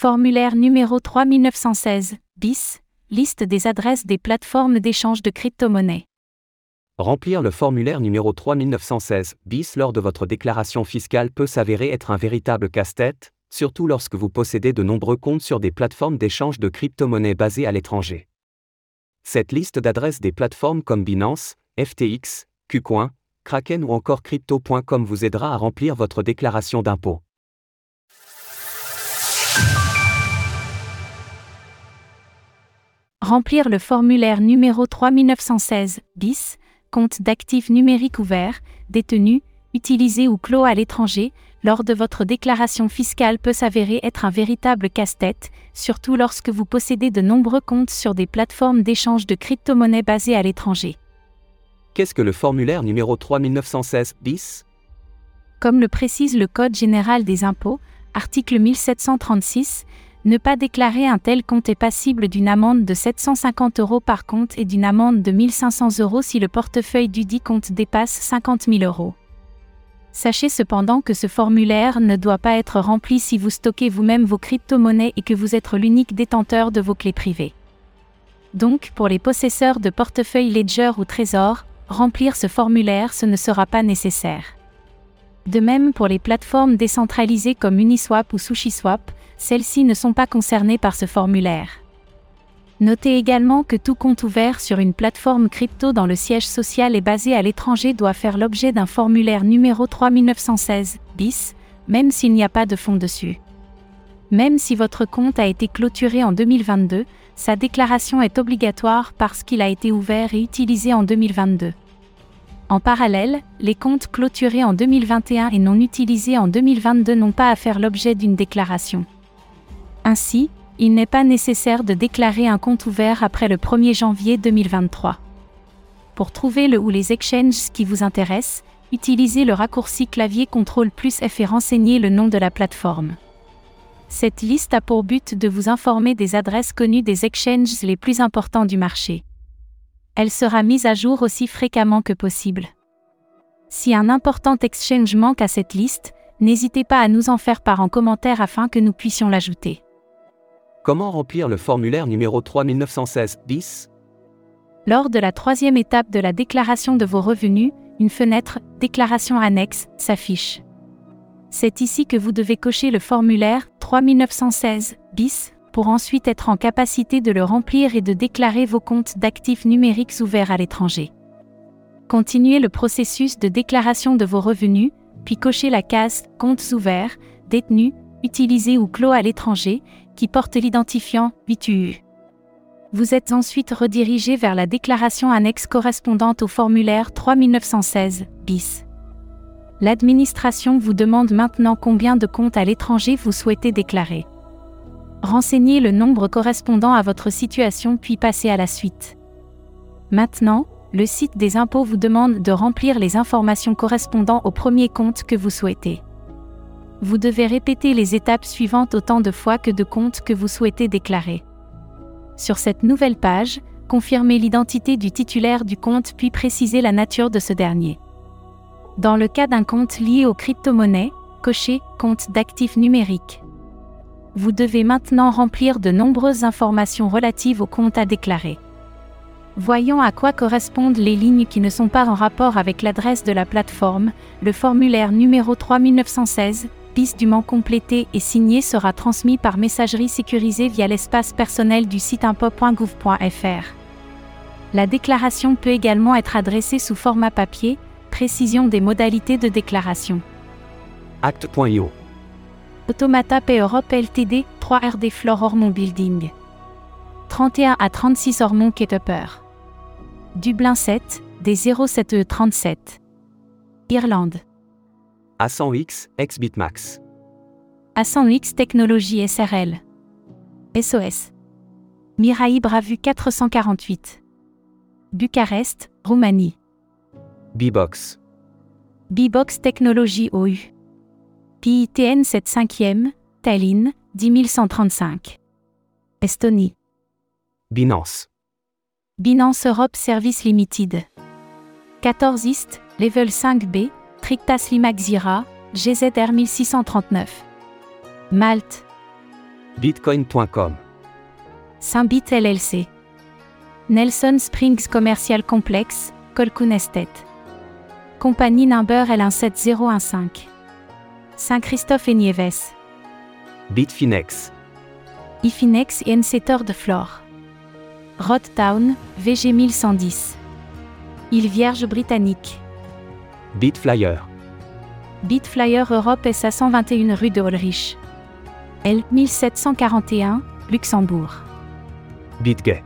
Formulaire numéro 3916, bis, liste des adresses des plateformes d'échange de crypto-monnaies. Remplir le formulaire numéro 3916 bis lors de votre déclaration fiscale peut s'avérer être un véritable casse-tête, surtout lorsque vous possédez de nombreux comptes sur des plateformes d'échange de crypto-monnaies basées à l'étranger. Cette liste d'adresses des plateformes comme Binance, FTX, KuCoin, Kraken ou encore Crypto.com vous aidera à remplir votre déclaration d'impôt. Remplir le formulaire numéro 3916 bis, compte d'actifs numériques ouverts, détenus, utilisés ou clos à l'étranger, lors de votre déclaration fiscale peut s'avérer être un véritable casse-tête, surtout lorsque vous possédez de nombreux comptes sur des plateformes d'échange de crypto-monnaies basées à l'étranger. Qu'est-ce que le formulaire numéro 3916 bis? Comme le précise le Code général des impôts, article 1736, ne pas déclarer un tel compte est passible d'une amende de 750 euros par compte et d'une amende de 1500 euros si le portefeuille du dit compte dépasse 50 000 euros. Sachez cependant que ce formulaire ne doit pas être rempli si vous stockez vous-même vos crypto-monnaies et que vous êtes l'unique détenteur de vos clés privées. Donc, pour les possesseurs de portefeuilles Ledger ou Trésor, remplir ce formulaire ce ne sera pas nécessaire. De même pour les plateformes décentralisées comme Uniswap ou SushiSwap, celles-ci ne sont pas concernées par ce formulaire. Notez également que tout compte ouvert sur une plateforme crypto dans le siège social et basé à l'étranger doit faire l'objet d'un formulaire numéro 3916 bis, même s'il n'y a pas de fonds dessus. Même si votre compte a été clôturé en 2022, sa déclaration est obligatoire parce qu'il a été ouvert et utilisé en 2022. En parallèle, les comptes clôturés en 2021 et non utilisés en 2022 n'ont pas à faire l'objet d'une déclaration. Ainsi, il n'est pas nécessaire de déclarer un compte ouvert après le 1er janvier 2023. Pour trouver le ou les exchanges qui vous intéressent, utilisez le raccourci clavier CTRL plus F et renseignez le nom de la plateforme. Cette liste a pour but de vous informer des adresses connues des exchanges les plus importants du marché. Elle sera mise à jour aussi fréquemment que possible. Si un important exchange manque à cette liste, n'hésitez pas à nous en faire part en commentaire afin que nous puissions l'ajouter. Comment remplir le formulaire numéro 3916 bis Lors de la troisième étape de la déclaration de vos revenus, une fenêtre Déclaration annexe s'affiche. C'est ici que vous devez cocher le formulaire 3916 bis pour ensuite être en capacité de le remplir et de déclarer vos comptes d'actifs numériques ouverts à l'étranger. Continuez le processus de déclaration de vos revenus, puis cochez la case Comptes ouverts, détenus, utilisés ou clos à l'étranger, qui porte l'identifiant 8UU. Vous êtes ensuite redirigé vers la déclaration annexe correspondante au formulaire 3916 bis. L'administration vous demande maintenant combien de comptes à l'étranger vous souhaitez déclarer. Renseignez le nombre correspondant à votre situation puis passez à la suite. Maintenant, le site des impôts vous demande de remplir les informations correspondant au premier compte que vous souhaitez. Vous devez répéter les étapes suivantes autant de fois que de comptes que vous souhaitez déclarer. Sur cette nouvelle page, confirmez l'identité du titulaire du compte puis précisez la nature de ce dernier. Dans le cas d'un compte lié aux crypto-monnaies, cochez Compte d'actifs numériques. Vous devez maintenant remplir de nombreuses informations relatives au compte à déclarer. Voyons à quoi correspondent les lignes qui ne sont pas en rapport avec l'adresse de la plateforme. Le formulaire numéro 3916 dûment complété et signé sera transmis par messagerie sécurisée via l'espace personnel du site impôt.gouv.fr. La déclaration peut également être adressée sous format papier, précision des modalités de déclaration. Acte.io Automata Pay Europe Ltd, 3 RD Flore Ormond Building. 31 à 36 Ormond Ketupper. Dublin 7, des 07E 37. Irlande. A100X, ex-Bitmax. A100X Technologie SRL. SOS. Mirai Bravu 448. Bucarest, Roumanie. B-Box. B-Box Technologie OU. PITN 75e, Tallinn, 10135. Estonie. Binance. Binance Europe Service Limited. 14 East, Level 5B, Trictas Limaxira, GZR 1639. Malte. Bitcoin.com. Saint-Bit LLC. Nelson Springs Commercial Complex, Colquhoun Estate. Compagnie number L17015. Saint-Christophe et Nieves. Bitfinex. Ifinex et Ensetor de Flore. Town, VG 1110. Île Vierge britannique. Bitflyer. Bitflyer Europe SA 121 rue de Holrich. L 1741, Luxembourg. BitGay.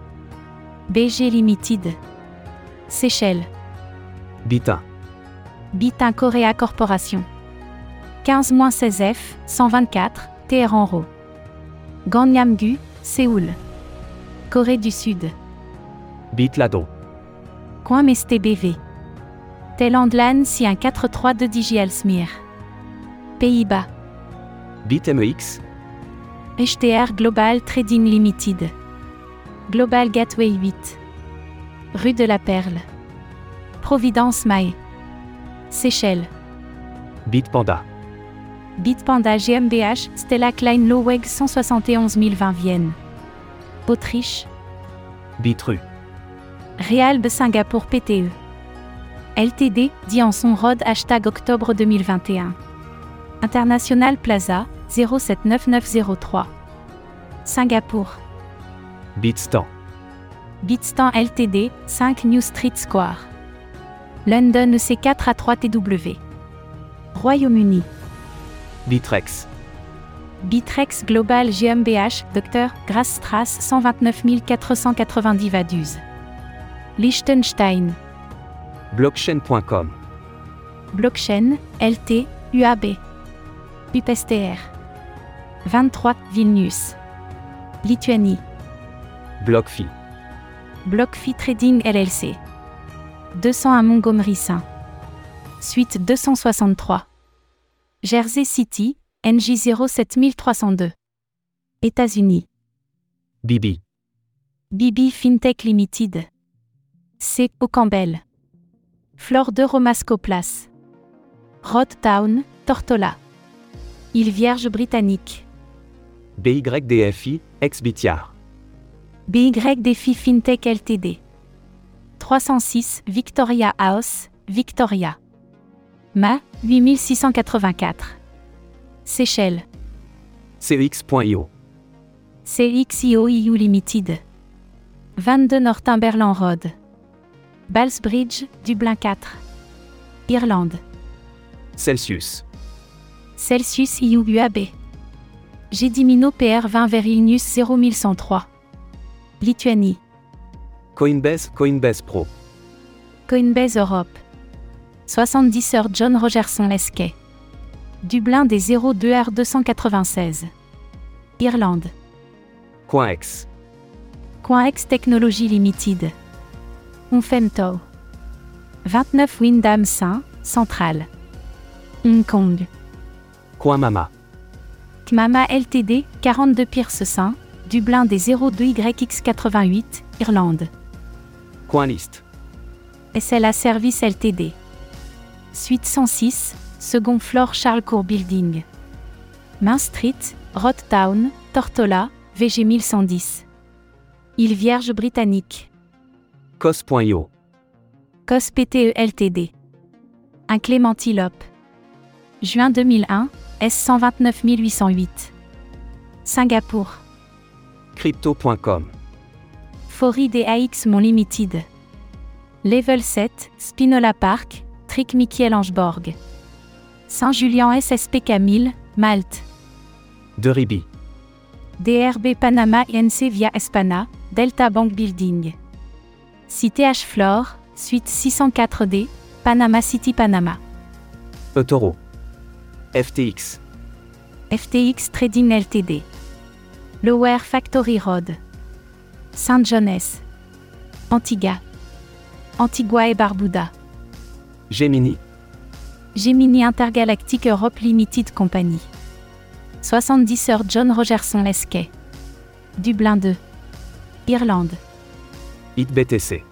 BG Limited. Seychelles. Bitin. Bitin Korea Corporation. 15-16F, 124, Téhéran-Ro. Ganyamgu, Séoul. Corée du Sud. Bitlado. Coin BV. Thailandlan si un 432 DJL Smir. Pays-Bas. BitMEX. HTR Global Trading Limited. Global Gateway 8. Rue de la Perle. Providence Mae. Seychelles. Bitpanda. Bitpanda GmbH, Stella Klein Loweg 171 020 Vienne. Autriche. Bitru. Realb Singapour PTE. LTD, dit en son ROD hashtag octobre 2021. International Plaza, 079903. Singapour. Bitstan. Bitstan Ltd, 5 New Street Square. London EC4 à 3 TW. Royaume-Uni. Bitrex. Bitrex Global GmbH, Dr. Grassstrasse 129 490 Vaduz. Liechtenstein. Blockchain.com. Blockchain, LT, UAB. UPSTR. 23, Vilnius. Lituanie. BlockFi. BlockFi Trading LLC. 201 Montgomery Saint. Suite 263. Jersey City, NJ 07302. États-Unis. Bibi. Bibi FinTech Limited. C. Au Campbell. Flore de Romasco Place. Rod Town, Tortola. Île Vierge britannique. BYDFI, ex-Bitiard. BYDFI FinTech Ltd. 306 Victoria House, Victoria. MA 8684. Seychelles. CX.io. CXIO EU Limited. 22 Northumberland Road. Ballsbridge, Dublin 4. Irlande. Celsius. Celsius EU UAB. Gedimino PR 20 Verilnius 0103. Lituanie. Coinbase, Coinbase Pro. Coinbase Europe. 70 heures John Rogerson Lesquet. Dublin des 02 R 296. Irlande. CoinEx. CoinEx Technology Limited. Onfemto. 29 Windham Saint, Central. Hong Kong. CoinMama. Kmama Ltd, 42 Pierce Saint, Dublin des 02 YX88, Irlande. CoinList. SLA Service Ltd. Suite 106, second floor Charles Building. Main Street, Rod Town, Tortola, VG 1110. Île Vierge britannique. COS.io. COS PTE Ltd. Un Clémentilope. Juin 2001, S 129 808. Singapour. Crypto.com. Fori DAX Mon Limited. Level 7, Spinola Park, Trick Michael Angeborg. Saint-Julien SSP Camille, Malte. De Ribi. DRB Panama INC via Espana, Delta Bank Building. Cité H Flore, suite 604D, Panama City Panama. eToro. FTX. FTX Trading Ltd. Lower Factory Road. Saint John's. Antigua. Antigua et Barbuda. Gemini. Gemini Intergalactic Europe Limited Company. 70 heures John Rogerson Lesquet. Dublin 2. Irlande. ITBTC.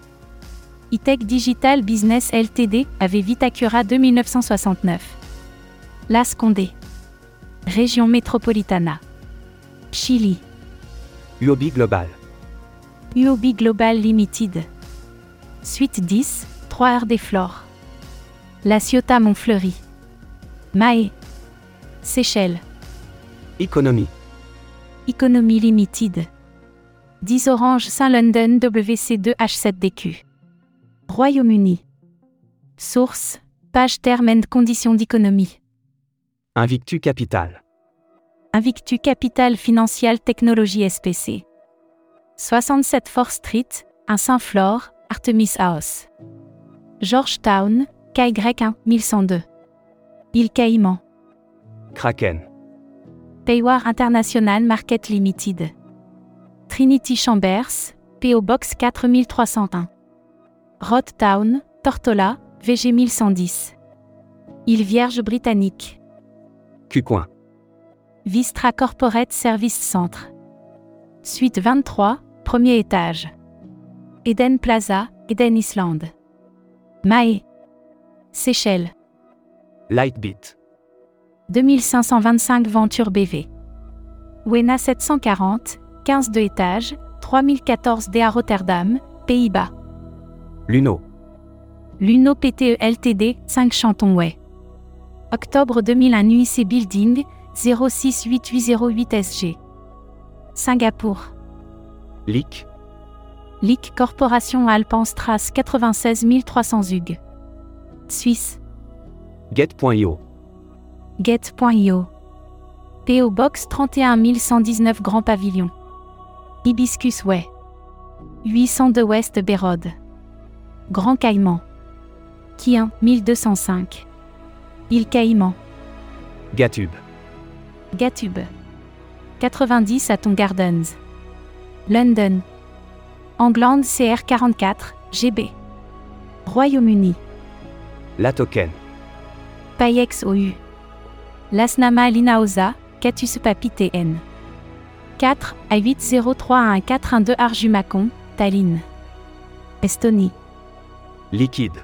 ITech Digital Business Ltd. avait Vitacura 2969. Las Condé. Région Métropolitana. Chili. UOB Global. UOB Global Limited. Suite 10, 3 RD Flore. La Ciotat Montfleury. Mae. Seychelles. Economy. Economy Limited. 10 Orange Saint-London WC2H7DQ. Royaume-Uni. Source, page termes and conditions d'économie. Invictu Capital. Invictu Capital Financial Technology SPC. 67 Fort Street, un Saint-Flore, Artemis House. Georgetown, KY1 1102. Île Caïman. Kraken. Paywar International Market Limited. Trinity Chambers, PO Box 4301. Rod Town, Tortola, VG 1110. Île Vierge Britannique. Cucoin. Vistra Corporate Service Centre. Suite 23, premier étage. Eden Plaza, Eden Island. Mae. Seychelles. Lightbeat. 2525 Venture BV. Wena 740, 15 de étage, 3014 D à Rotterdam, Pays-Bas. Luno. Luno PTE Ltd, 5 Chantonway. Octobre 2001 UIC Building, 068808 SG. Singapour. Leak. Leak Corporation Alpenstrasse 96 300 UG. Suisse. Get.io. Get.io. PO Box 31 119 Grand Pavillon. Hibiscus Way. 802 West Bérode. Grand Caïman. Kien 1205. Île Caïman. Gatube. Gatube. 90 à Ton Gardens. London. England CR44, GB. Royaume-Uni. La Token. Payex OU. Lasnama Linaosa, Catus Papi TN. 4 à 8031412 Arjumacon, Tallinn. Estonie. Liquide.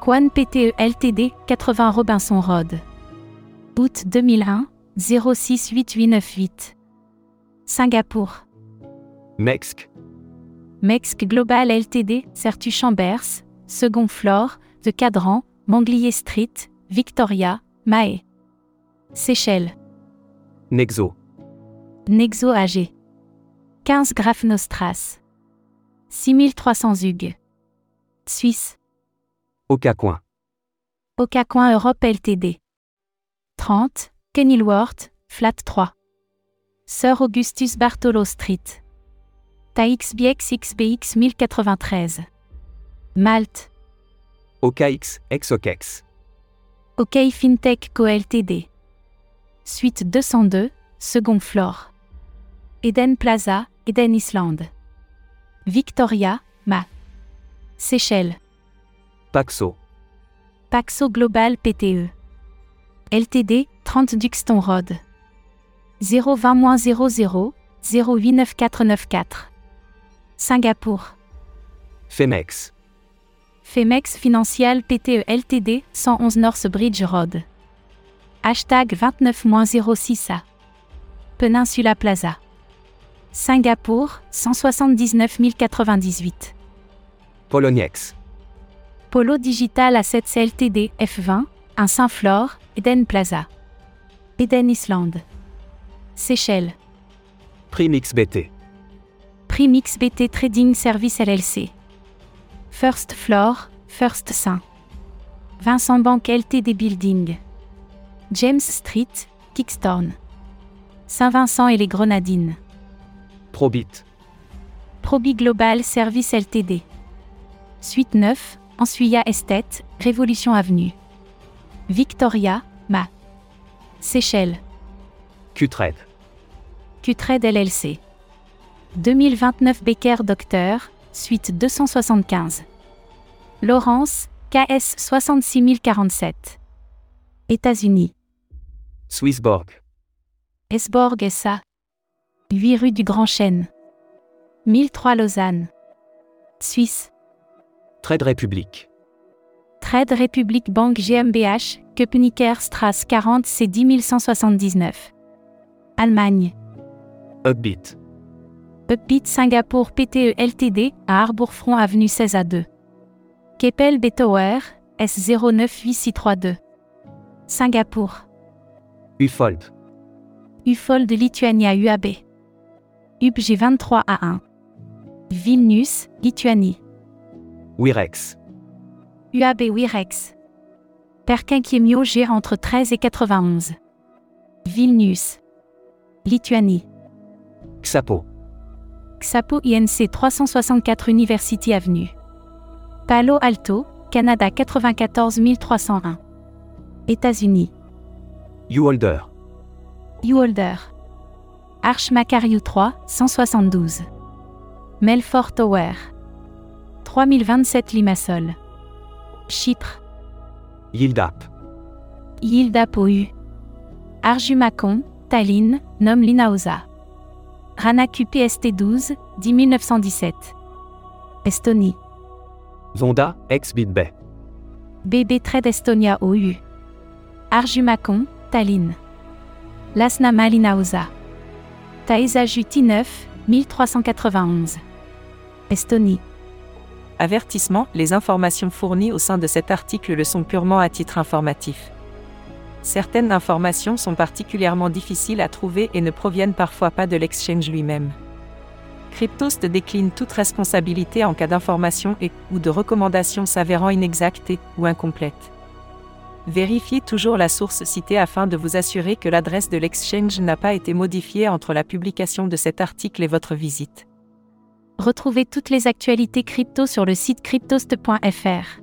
Quan PTE Ltd, 80 Robinson Road. Août 2001, 068898. Singapour. Mex. Mex Global Ltd, Certu Chambers, Second Floor, de Cadran, Manglier Street, Victoria, Mae. Seychelles. Nexo. Nexo AG. 15 Graf Nostras. 6300 UG. Suisse. Ocacoin. Ocacoin Europe Ltd. 30, Kenilworth, Flat 3. Sir Augustus Bartolo Street. TAXBX XBX 1093. Malte. OKX, Exokex. OK FinTech Co Ltd. Suite 202, second floor. Eden Plaza, Eden Island. Victoria, Ma. Seychelles. Paxo. Paxo Global PTE. LTD, 30 Duxton Road. 020-00 089494. Singapour. Femex. Femex Financial PTE Ltd, 111 North Bridge Road. Hashtag 29-06A. Peninsula Plaza. Singapour, 179 098. Poloniex. Polo Digital Assets Ltd, F20, un Saint-Flore, Eden Plaza. Eden Island. Seychelles. Primix BT. Primix BT Trading Service LLC. First Floor, First Saint. Vincent Bank Ltd Building. James Street, Kickstorn. Saint-Vincent et les Grenadines. Probit. Probi Global Service Ltd. Suite 9, Ansuya Estate, Révolution Avenue. Victoria, Ma. Seychelles. Qtrade. Qtrade LLC. 2029 Becker Docteur, suite 275. Laurence, KS 66047. États-Unis. Swissborg. Esborg SA. 8 rue du Grand Chêne. 1003 Lausanne. Suisse. Trade République. Trade Republic Bank GmbH, Köpenicker Strasse 40 C 10179. Allemagne. Upbeat. Upbeat Singapour PTE Ltd à Arbourfront Avenue 16 à 2. Keppel Betower S09862. Singapour. Ufold. Ufold Lituania UAB. UBG 23 A1. Vilnius, Lituanie. Wirex. UAB Wirex. Perquinquiemio G entre 13 et 91. Vilnius. Lituanie. Xapo. Xapo INC 364 University Avenue. Palo Alto, Canada 94 301. États-Unis. Uholder. Uholder. Arch Macariou 3, 172. Melfort Tower. 3027 Limassol. Chypre. Yildap. Yildap OU. Arjumacon, Tallinn, Nom Linaosa. Ranaku PST12, 10917. Estonie. Zonda, ex Bitbay. BB Trade Estonia OU. Arjumacon, Tallinn. Lasnama Linaosa. Taesa Juti 9, 1391. Estonie. Avertissement, les informations fournies au sein de cet article le sont purement à titre informatif. Certaines informations sont particulièrement difficiles à trouver et ne proviennent parfois pas de l'exchange lui-même. Cryptost décline toute responsabilité en cas d'information et ou de recommandations s'avérant inexactes ou incomplètes. Vérifiez toujours la source citée afin de vous assurer que l'adresse de l'exchange n'a pas été modifiée entre la publication de cet article et votre visite. Retrouvez toutes les actualités crypto sur le site cryptost.fr.